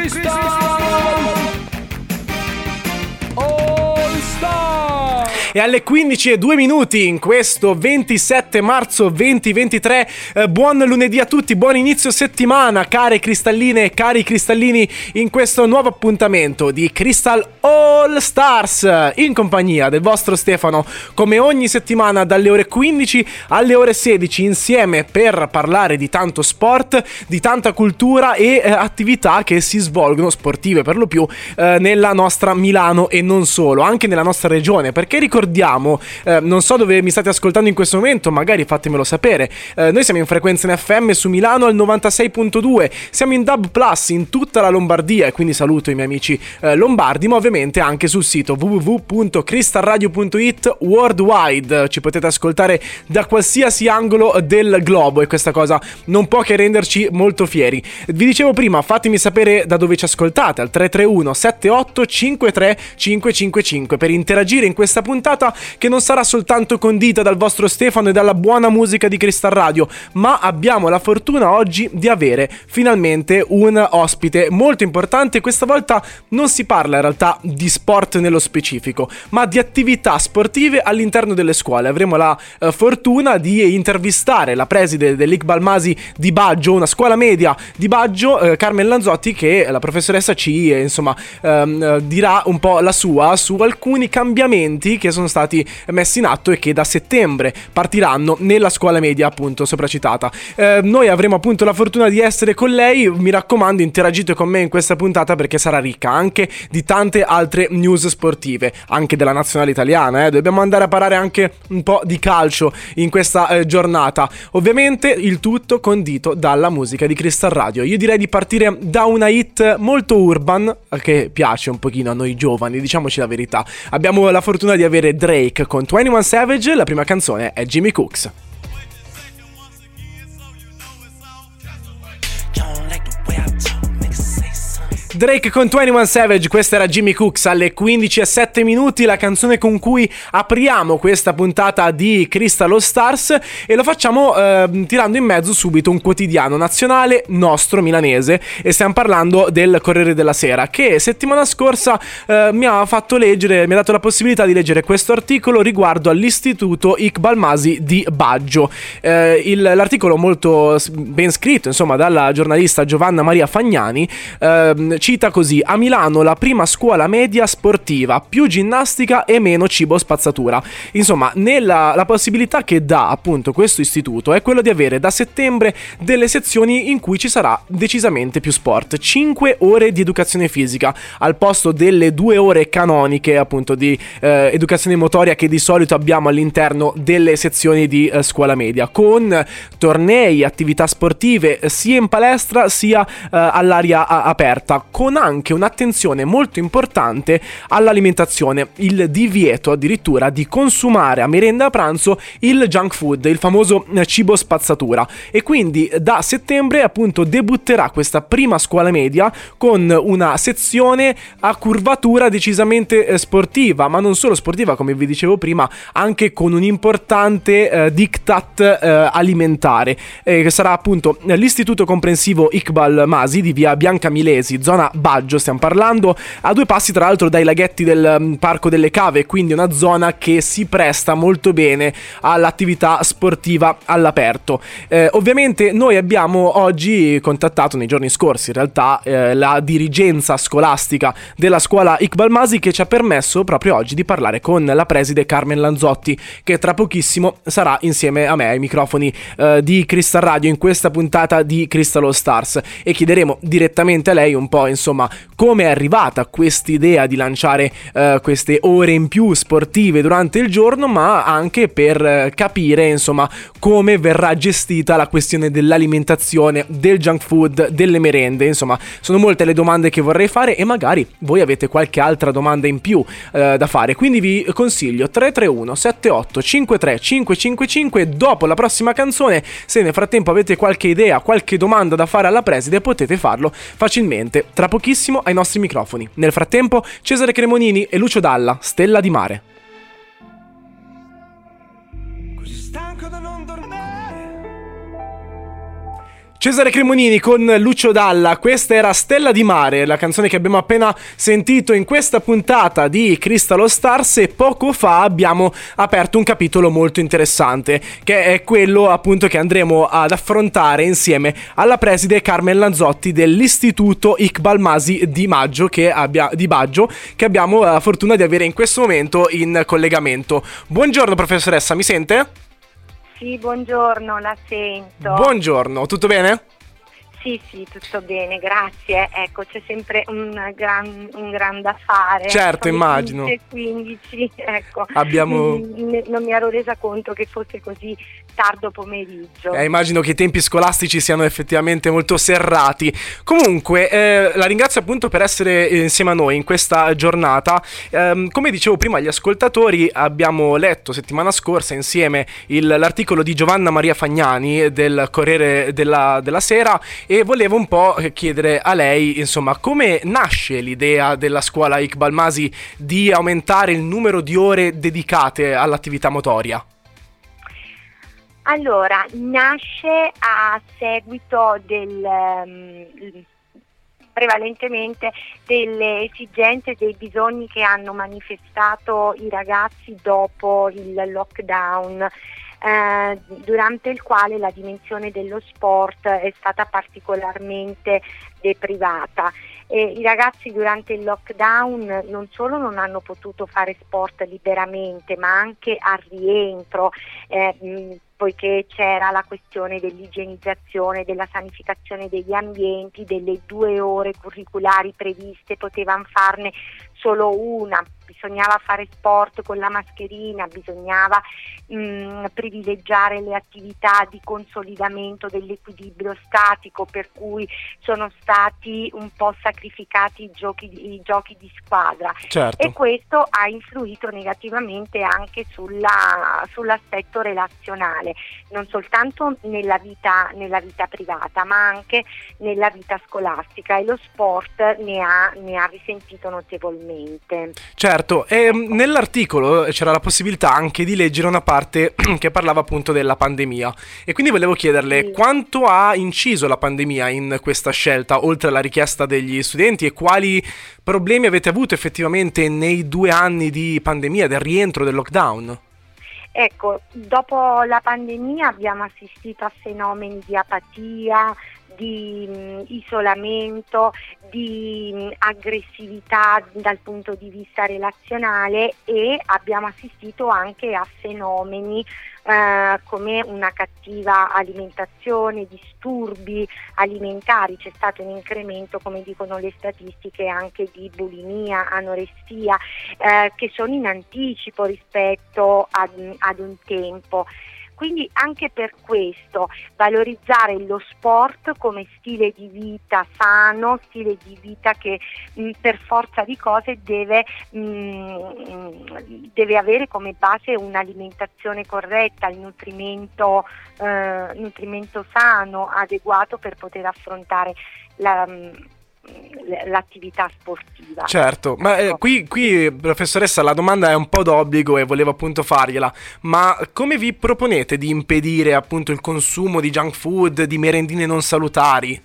Кристалл! E alle 15 e 2 minuti in questo 27 marzo 2023. Eh, buon lunedì a tutti, buon inizio settimana, care cristalline e cari cristallini, in questo nuovo appuntamento di Crystal All Stars in compagnia del vostro Stefano, come ogni settimana dalle ore 15 alle ore 16 insieme per parlare di tanto sport, di tanta cultura e eh, attività che si svolgono sportive per lo più eh, nella nostra Milano e non solo, anche nella nostra regione, perché ricordiamo ricordiamo, eh, non so dove mi state ascoltando in questo momento, magari fatemelo sapere. Eh, noi siamo in frequenza in FM su Milano al 96.2, siamo in Dub Plus in tutta la Lombardia e quindi saluto i miei amici eh, lombardi, ma ovviamente anche sul sito www.cristalradio.it worldwide. Ci potete ascoltare da qualsiasi angolo del globo e questa cosa non può che renderci molto fieri. Vi dicevo prima, fatemi sapere da dove ci ascoltate al 331 78 53 555 per interagire in questa puntata puntata che non sarà soltanto condita dal vostro Stefano e dalla buona musica di Crystal Radio, ma abbiamo la fortuna oggi di avere finalmente un ospite molto importante. Questa volta non si parla in realtà di sport nello specifico, ma di attività sportive all'interno delle scuole. Avremo la eh, fortuna di intervistare la preside dell'Iqbal Masi di Baggio, una scuola media di Baggio, eh, Carmen Lanzotti, che la professoressa ci eh, insomma ehm, eh, dirà un po' la sua su alcuni cambiamenti che sono sono stati messi in atto e che da settembre partiranno nella scuola media appunto sopracitata. Eh, noi avremo appunto la fortuna di essere con lei, mi raccomando interagite con me in questa puntata perché sarà ricca anche di tante altre news sportive, anche della nazionale italiana, eh. dobbiamo andare a parlare anche un po' di calcio in questa eh, giornata. Ovviamente il tutto condito dalla musica di Crystal Radio. Io direi di partire da una hit molto urban che piace un pochino a noi giovani, diciamoci la verità. Abbiamo la fortuna di avere Drake con 21 Savage, la prima canzone è Jimmy Cooks. Drake con 21 Savage, questa era Jimmy Cooks alle 15 e 7 minuti, la canzone con cui apriamo questa puntata di Crystal All Stars e lo facciamo eh, tirando in mezzo subito un quotidiano nazionale nostro milanese e stiamo parlando del Corriere della Sera che settimana scorsa eh, mi ha fatto leggere, mi ha dato la possibilità di leggere questo articolo riguardo all'istituto Iqbal Masi di Baggio. Eh, il, l'articolo molto ben scritto, insomma, dalla giornalista Giovanna Maria Fagnani ehm, cita così: A Milano la prima scuola media sportiva, più ginnastica e meno cibo spazzatura. Insomma, nella, la possibilità che dà appunto questo istituto è quello di avere da settembre delle sezioni in cui ci sarà decisamente più sport. 5 ore di educazione fisica al posto delle 2 ore canoniche appunto di eh, educazione motoria che di solito abbiamo all'interno delle sezioni di eh, scuola media, con tornei, attività sportive sia in palestra sia eh, all'aria aperta con anche un'attenzione molto importante all'alimentazione, il divieto addirittura di consumare a merenda a pranzo il junk food, il famoso eh, cibo spazzatura. E quindi da settembre appunto debutterà questa prima scuola media con una sezione a curvatura decisamente eh, sportiva, ma non solo sportiva come vi dicevo prima, anche con un importante eh, diktat eh, alimentare, eh, che sarà appunto l'istituto comprensivo Iqbal Masi di via Bianca Milesi, zona Baggio stiamo parlando, a due passi tra l'altro dai laghetti del um, Parco delle Cave, quindi una zona che si presta molto bene all'attività sportiva all'aperto. Eh, ovviamente noi abbiamo oggi contattato nei giorni scorsi in realtà eh, la dirigenza scolastica della scuola Iqbal Masi che ci ha permesso proprio oggi di parlare con la preside Carmen Lanzotti che tra pochissimo sarà insieme a me ai microfoni eh, di Crystal Radio in questa puntata di Crystal All Stars e chiederemo direttamente a lei un po' insomma come è arrivata quest'idea di lanciare uh, queste ore in più sportive durante il giorno, ma anche per uh, capire insomma come verrà gestita la questione dell'alimentazione, del junk food, delle merende. Insomma, sono molte le domande che vorrei fare e magari voi avete qualche altra domanda in più uh, da fare. Quindi vi consiglio 331 78 53 555 dopo la prossima canzone. Se nel frattempo avete qualche idea, qualche domanda da fare alla preside, potete farlo facilmente tra pochissimo ai nostri microfoni. Nel frattempo, Cesare Cremonini e Lucio Dalla, Stella di Mare. Cesare Cremonini con Lucio Dalla, questa era Stella di Mare, la canzone che abbiamo appena sentito in questa puntata di Crystal Stars e poco fa abbiamo aperto un capitolo molto interessante, che è quello appunto che andremo ad affrontare insieme alla preside Carmen Lanzotti dell'Istituto Iqbal Masi di, Maggio, che abbia, di Baggio, che abbiamo la fortuna di avere in questo momento in collegamento. Buongiorno professoressa, mi sente? Sì, buongiorno, la sento. Buongiorno, tutto bene? Sì, sì, tutto bene, grazie. Ecco, c'è sempre un gran, un gran da fare. Certo, Sono immagino. 15, ecco. Abbiamo... Non mi ero resa conto che fosse così tardo pomeriggio. Eh, immagino che i tempi scolastici siano effettivamente molto serrati. Comunque, eh, la ringrazio appunto per essere insieme a noi in questa giornata. Eh, come dicevo prima agli ascoltatori, abbiamo letto settimana scorsa insieme il, l'articolo di Giovanna Maria Fagnani del Corriere della, della Sera e volevo un po' chiedere a lei, insomma, come nasce l'idea della scuola Iqbal Masi di aumentare il numero di ore dedicate all'attività motoria? Allora, nasce a seguito del... Um, prevalentemente delle esigenze dei bisogni che hanno manifestato i ragazzi dopo il lockdown eh, durante il quale la dimensione dello sport è stata particolarmente deprivata. E I ragazzi durante il lockdown non solo non hanno potuto fare sport liberamente, ma anche al rientro. Eh, poiché c'era la questione dell'igienizzazione, della sanificazione degli ambienti, delle due ore curriculari previste, potevano farne solo una, bisognava fare sport con la mascherina, bisognava mh, mm, privilegiare le attività di consolidamento dell'equilibrio statico, per cui sono stati un po' sacrificati i giochi, i giochi di squadra certo. e questo ha influito negativamente anche sulla, sull'aspetto relazionale, non soltanto nella vita, nella vita, privata ma anche nella vita scolastica e lo sport ne ha, ne ha risentito notevolmente. Certo Certo, e mm, nell'articolo c'era la possibilità anche di leggere una parte che parlava appunto della pandemia. E quindi volevo chiederle quanto ha inciso la pandemia in questa scelta, oltre alla richiesta degli studenti? E quali problemi avete avuto effettivamente nei due anni di pandemia, del rientro del lockdown? Ecco, dopo la pandemia abbiamo assistito a fenomeni di apatia, di mh, isolamento, di mh, aggressività dal punto di vista relazionale e abbiamo assistito anche a fenomeni eh, come una cattiva alimentazione, disturbi alimentari, c'è stato un incremento, come dicono le statistiche, anche di bulimia, anoressia, eh, che sono in anticipo rispetto ad, ad un tempo. Quindi anche per questo valorizzare lo sport come stile di vita sano, stile di vita che mh, per forza di cose deve, mh, deve, avere come base un'alimentazione corretta, il nutrimento, eh, nutrimento sano, adeguato per poter affrontare la l'attività sportiva. Certo, ma eh, qui, qui, professoressa la domanda è un po' d'obbligo e volevo appunto fargliela, ma come vi proponete di impedire appunto il consumo di junk food, di merendine non salutari?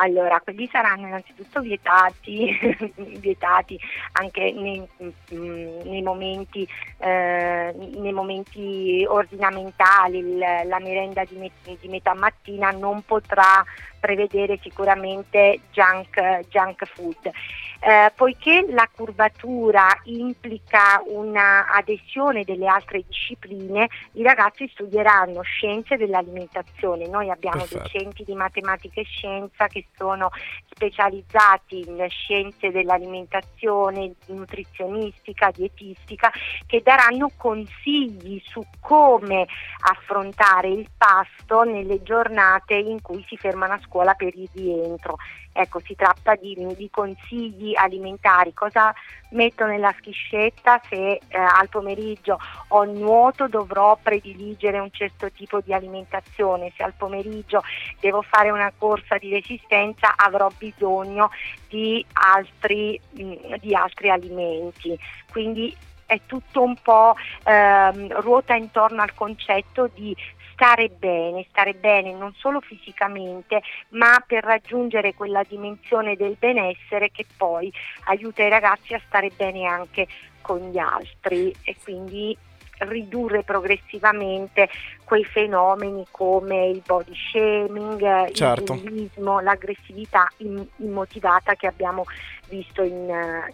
Allora, quelli saranno innanzitutto vietati, vietati anche nei, mm, nei, momenti, eh, nei, momenti, ordinamentali, la merenda di, met- di, metà mattina non potrà prevedere sicuramente junk, junk food. Eh, poiché la curvatura implica un'adesione delle altre discipline, i ragazzi studieranno scienze dell'alimentazione. Noi abbiamo Perfetto. docenti di matematica e scienza che sono specializzati in scienze dell'alimentazione, nutrizionistica, dietistica, che daranno consigli su come affrontare il pasto nelle giornate in cui si fermano a scuola per il rientro. Ecco, si tratta di, di consigli alimentari, cosa metto nella schiscetta se eh, al pomeriggio ho nuoto dovrò prediligere un certo tipo di alimentazione, se al pomeriggio devo fare una corsa di resistenza avrò bisogno di altri, mh, mm, di altri alimenti. Quindi è tutto un po' ehm, ruota intorno al concetto di stare bene, stare bene non solo fisicamente, ma per raggiungere quella dimensione del benessere che poi aiuta i ragazzi a stare bene anche con gli altri e quindi ridurre progressivamente quei fenomeni come il body shaming, certo. il bullismo, l'aggressività immotivata che abbiamo visto in,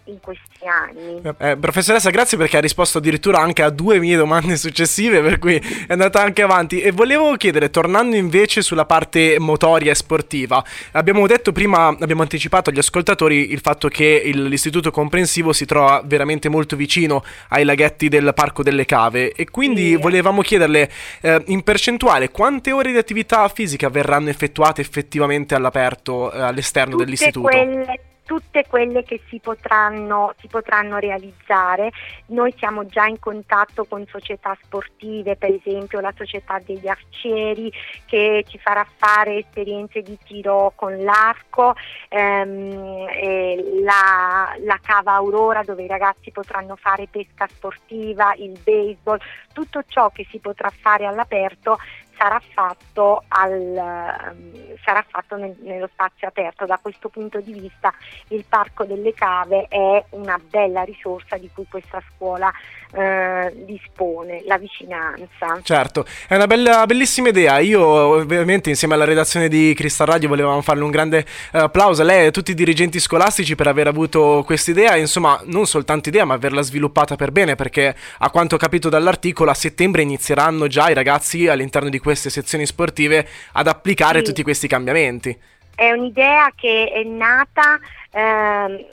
in questi anni. Eh, eh, professoressa, grazie perché ha risposto addirittura anche a due mie domande successive, per cui è andata anche avanti. E volevo chiedere, tornando invece sulla parte motoria e sportiva, abbiamo detto prima, abbiamo anticipato agli ascoltatori il fatto che il, l'istituto comprensivo si trova veramente molto vicino ai laghetti del Parco delle Cave e quindi sì. volevamo chiederle eh, in percentuale quante ore di attività fisica verranno effettuate effettivamente all'aperto, eh, all'esterno Tutte dell'istituto? Quelle tutte quelle che si potranno, si potranno, realizzare. Noi siamo già in contatto con società sportive, per esempio la società degli arcieri che ci farà fare esperienze di tiro con l'arco, ehm, la, la, cava Aurora dove i ragazzi potranno fare pesca sportiva, il baseball, tutto ciò che si potrà fare all'aperto sarà fatto, al, ehm, sarà fatto nel, nello spazio aperto. Da questo punto di vista il Parco delle Cave è una bella risorsa di cui questa scuola eh, dispone, la vicinanza. Certo, è una bella, bellissima idea. Io ovviamente insieme alla redazione di Cristal Radio volevamo farle un grande uh, applauso a lei e a tutti i dirigenti scolastici per aver avuto questa idea, insomma non soltanto idea ma averla sviluppata per bene perché a quanto ho capito dall'articolo a settembre inizieranno già i ragazzi all'interno di queste sezioni sportive ad applicare sì. tutti questi cambiamenti. È un'idea che è nata eh,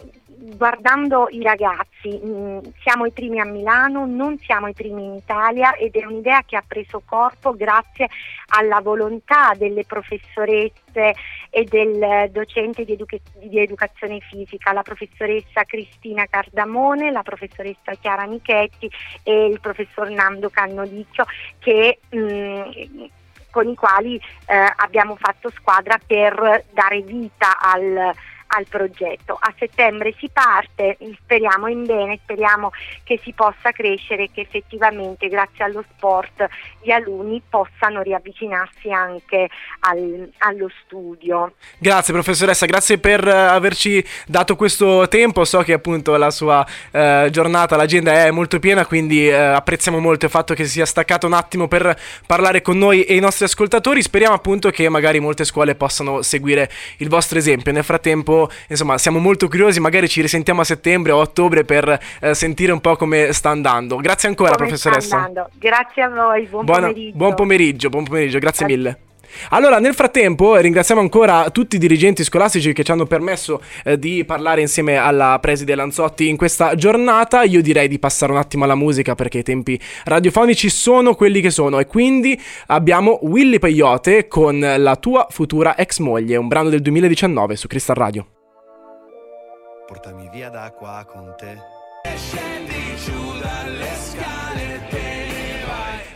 guardando i ragazzi, mm, siamo i primi a Milano, non siamo i primi in Italia ed è un'idea che ha preso corpo grazie alla volontà delle professoresse e del docente di, educa- di educazione fisica, la professoressa Cristina Cardamone, la professoressa Chiara Michetti e il professor Nando Cannolicchio che mh, mm, con i quali eh, abbiamo fatto squadra per dare vita al, al progetto. A settembre si parte, speriamo in bene, speriamo che si possa crescere e che effettivamente grazie allo sport gli alunni possano riavvicinarsi anche al, allo studio. Grazie professoressa, grazie per uh, averci dato questo tempo, so che appunto la sua uh, giornata, l'agenda è molto piena, quindi uh, apprezziamo molto il fatto che si sia staccato un attimo per parlare con noi e i nostri ascoltatori, speriamo appunto che magari molte scuole possano seguire il vostro esempio. Nel frattempo insomma siamo molto curiosi, magari ci risentiamo a settembre o a ottobre per eh, sentire un po' come sta andando. Grazie ancora come professoressa. Grazie a voi, buon Buona, pomeriggio. Buon pomeriggio, buon pomeriggio, grazie, grazie. mille. Allora, nel frattempo, ringraziamo ancora tutti i dirigenti scolastici che ci hanno permesso eh, di parlare insieme alla preside Lanzotti in questa giornata. Io direi di passare un attimo alla musica perché i tempi radiofonici sono quelli che sono. E quindi abbiamo Willy Peyote con la tua futura ex moglie, un brano del 2019 su Crystal Radio portami via da qua con te. E scendi giù dalle scale.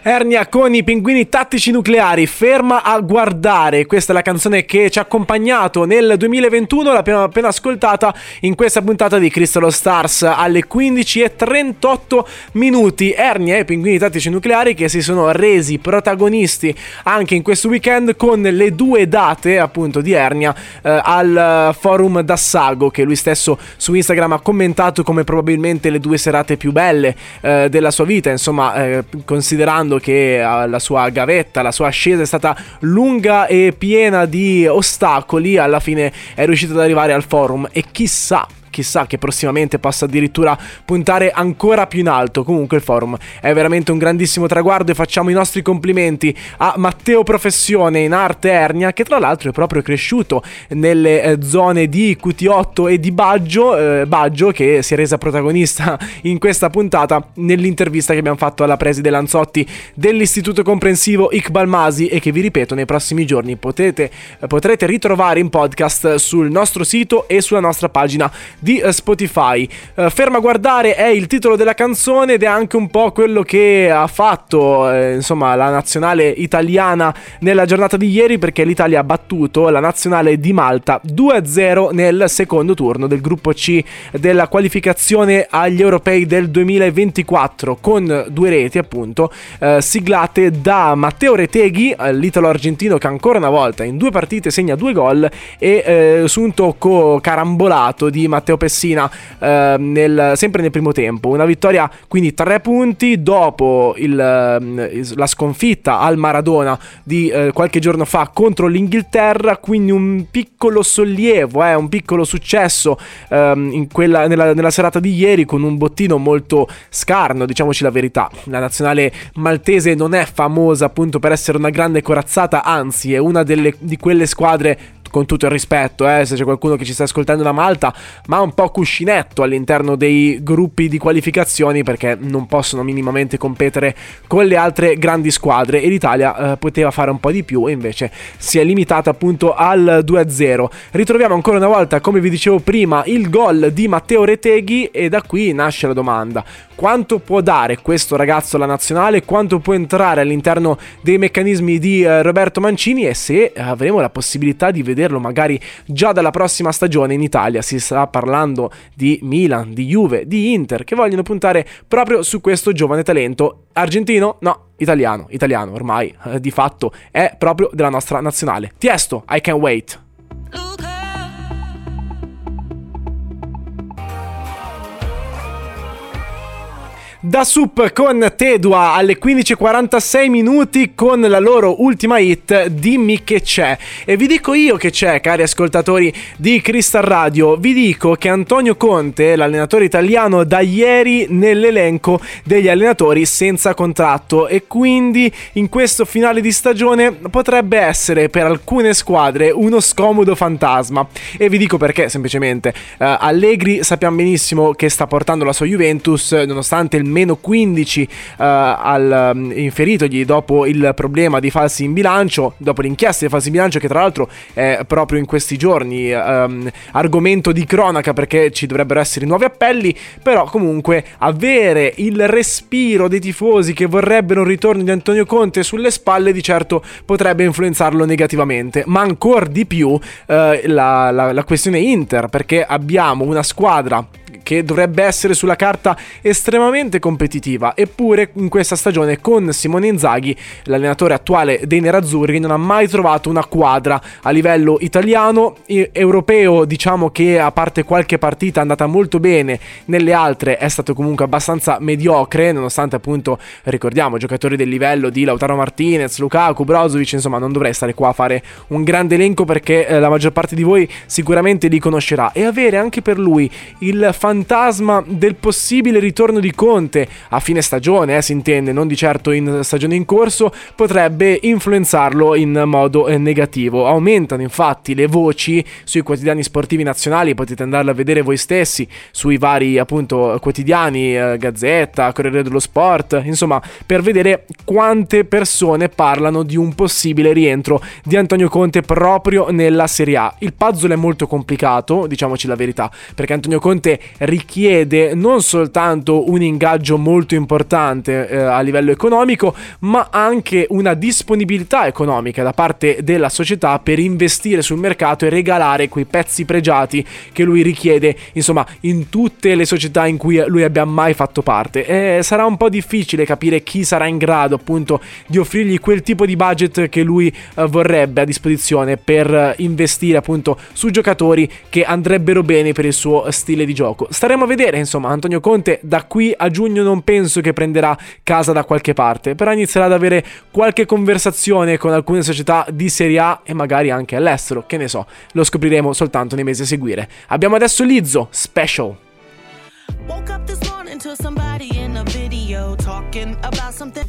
Ernia con i pinguini tattici nucleari, ferma a guardare. Questa è la canzone che ci ha accompagnato nel 2021, l'abbiamo appena ascoltata in questa puntata di Crystal Stars alle 15.38 minuti. Ernia e i pinguini tattici nucleari che si sono resi protagonisti anche in questo weekend con le due date appunto di Ernia eh, al forum d'Assago che lui stesso su Instagram ha commentato come probabilmente le due serate più belle eh, della sua vita, insomma eh, considerando ricordo che eh, la sua gavetta, la sua ascesa è stata lunga e piena di ostacoli, alla fine è riuscito ad arrivare al forum e chissà chissà che prossimamente possa addirittura puntare ancora più in alto. Comunque il forum è veramente un grandissimo traguardo e facciamo i nostri complimenti a Matteo Professione in arte Ernia che tra l'altro è proprio cresciuto nelle eh, zone di QT8 e di Baggio, eh, Baggio che si è resa protagonista in questa puntata nell'intervista che abbiamo fatto alla preside Lanzotti dell'Istituto Comprensivo Iqbal Masi e che vi ripeto nei prossimi giorni potete, eh, potrete ritrovare in podcast sul nostro sito e sulla nostra pagina di uh, Spotify. Uh, Ferma guardare è il titolo della canzone ed è anche un po' quello che ha fatto eh, insomma la nazionale italiana nella giornata di ieri perché l'Italia ha battuto la nazionale di Malta 2-0 nel secondo turno del gruppo C della qualificazione agli europei del 2024 con due reti appunto eh, siglate da Matteo Reteghi, eh, l'italo argentino che ancora una volta in due partite segna due gol e eh, su un tocco carambolato di Matteo Pessina eh, nel, sempre nel primo tempo. Una vittoria quindi tre punti dopo il, eh, la sconfitta al Maradona di eh, qualche giorno fa contro l'Inghilterra, quindi un piccolo sollievo, eh, un piccolo successo ehm, quella, nella, nella serata di ieri con un bottino molto scarno, diciamoci la verità. La nazionale maltese non è famosa appunto per essere una grande corazzata, anzi è una delle, di quelle squadre con tutto il rispetto, eh, se c'è qualcuno che ci sta ascoltando da Malta, ma un po' cuscinetto all'interno dei gruppi di qualificazioni perché non possono minimamente competere con le altre grandi squadre e l'Italia eh, poteva fare un po' di più e invece si è limitata appunto al 2-0. Ritroviamo ancora una volta, come vi dicevo prima, il gol di Matteo Reteghi e da qui nasce la domanda. Quanto può dare questo ragazzo alla nazionale? Quanto può entrare all'interno dei meccanismi di eh, Roberto Mancini e se avremo la possibilità di vedere vederlo magari già dalla prossima stagione in Italia. Si sta parlando di Milan, di Juve, di Inter che vogliono puntare proprio su questo giovane talento. Argentino? No, italiano, italiano ormai eh, di fatto è proprio della nostra nazionale. Tiesto, I can wait. Da Sup con Tedua alle 15.46 minuti con la loro ultima hit Dimmi che c'è. E vi dico io che c'è, cari ascoltatori di Crystal Radio, vi dico che Antonio Conte, l'allenatore italiano, da ieri nell'elenco degli allenatori senza contratto e quindi in questo finale di stagione potrebbe essere per alcune squadre uno scomodo fantasma. E vi dico perché, semplicemente. Uh, Allegri sappiamo benissimo che sta portando la sua Juventus, nonostante il meno 15 uh, eh, al, um, inferitogli dopo il problema di falsi in bilancio, dopo l'inchiesta di falsi in bilancio che tra l'altro è proprio in questi giorni um, argomento di cronaca perché ci dovrebbero essere nuovi appelli, però comunque avere il respiro dei tifosi che vorrebbero un ritorno di Antonio Conte sulle spalle di certo potrebbe influenzarlo negativamente, ma ancora di più uh, la, la, la questione Inter perché abbiamo una squadra che dovrebbe essere sulla carta estremamente competitiva, eppure in questa stagione con Simone Inzaghi, l'allenatore attuale dei Nerazzurri, non ha mai trovato una quadra. A livello italiano, europeo, diciamo che a parte qualche partita è andata molto bene, nelle altre è stato comunque abbastanza mediocre, nonostante appunto ricordiamo giocatori del livello di Lautaro Martinez, Lukaku, Brozovic, insomma non dovrei stare qua a fare un grande elenco perché eh, la maggior parte di voi sicuramente li conoscerà. E avere anche per lui il fantasma del possibile ritorno di Conte a fine stagione, eh, si intende, non di certo in stagione in corso, potrebbe influenzarlo in modo eh, negativo. Aumentano infatti le voci sui quotidiani sportivi nazionali, potete andarle a vedere voi stessi sui vari appunto quotidiani, eh, Gazzetta, Corriere dello Sport, insomma, per vedere quante persone parlano di un possibile rientro di Antonio Conte proprio nella Serie A. Il puzzle è molto complicato, diciamoci la verità, perché Antonio Conte richiede non soltanto un ingaggio molto importante eh, a livello economico, ma anche una disponibilità economica da parte della società per investire sul mercato e regalare quei pezzi pregiati che lui richiede, insomma, in tutte le società in cui lui abbia mai fatto parte. E sarà un po' difficile capire chi sarà in grado appunto di offrirgli quel tipo di budget che lui eh, vorrebbe a disposizione per eh, investire appunto su giocatori che andrebbero bene per il suo stile di gioco staremo a vedere, insomma, Antonio Conte da qui a giugno non penso che prenderà casa da qualche parte, però inizierà ad avere qualche conversazione con alcune società di Serie A e magari anche all'estero, che ne so, lo scopriremo soltanto nei mesi a seguire. Abbiamo adesso Lizzo, Special. Woke up this morning to somebody in a video talking about something.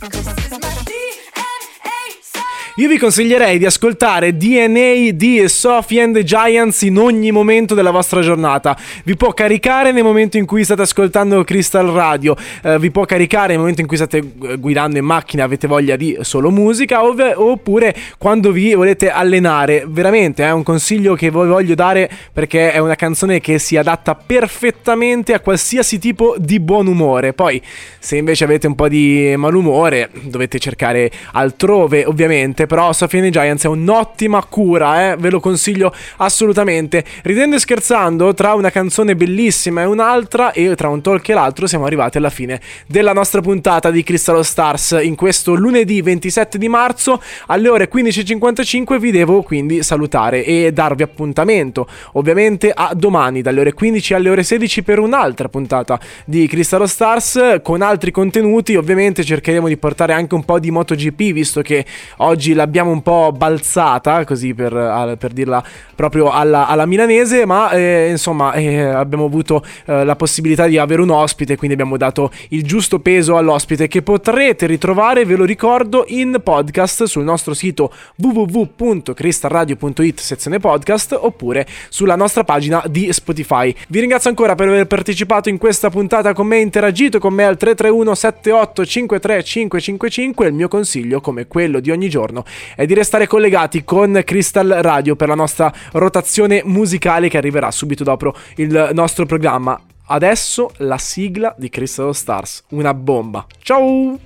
Io vi consiglierei di ascoltare DNA di Sophie and the Giants in ogni momento della vostra giornata. Vi può caricare nel momento in cui state ascoltando Crystal Radio, eh, vi può caricare nel momento in cui state eh, guidando in macchina, avete voglia di solo musica, ov- oppure quando vi volete allenare. Veramente è un consiglio che vi voglio dare perché è una canzone che si adatta perfettamente a qualsiasi tipo di buon umore. Poi, se invece avete un po' di malumore, dovete cercare altrove, ovviamente però the Giants è un'ottima cura, eh? ve lo consiglio assolutamente. Ridendo e scherzando, tra una canzone bellissima e un'altra, e tra un talk e l'altro, siamo arrivati alla fine della nostra puntata di Crystal Stars in questo lunedì 27 di marzo alle ore 15.55 vi devo quindi salutare e darvi appuntamento ovviamente a domani dalle ore 15 alle ore 16 per un'altra puntata di Crystal Stars con altri contenuti ovviamente cercheremo di portare anche un po' di MotoGP visto che oggi l'abbiamo un po' balzata, così per, per dirla proprio alla, alla milanese, ma eh, insomma eh, abbiamo avuto eh, la possibilità di avere un ospite, quindi abbiamo dato il giusto peso all'ospite che potrete ritrovare, ve lo ricordo, in podcast sul nostro sito www.cristalradio.it sezione podcast oppure sulla nostra pagina di Spotify. Vi ringrazio ancora per aver partecipato in questa puntata con me, interagito con me al 331 78 53 555, il mio consiglio come quello di ogni giorno è di restare collegati con Crystal Radio per la nostra rotazione musicale che arriverà subito dopo il nostro programma. Adesso la sigla di Crystal Stars, una bomba. Ciao!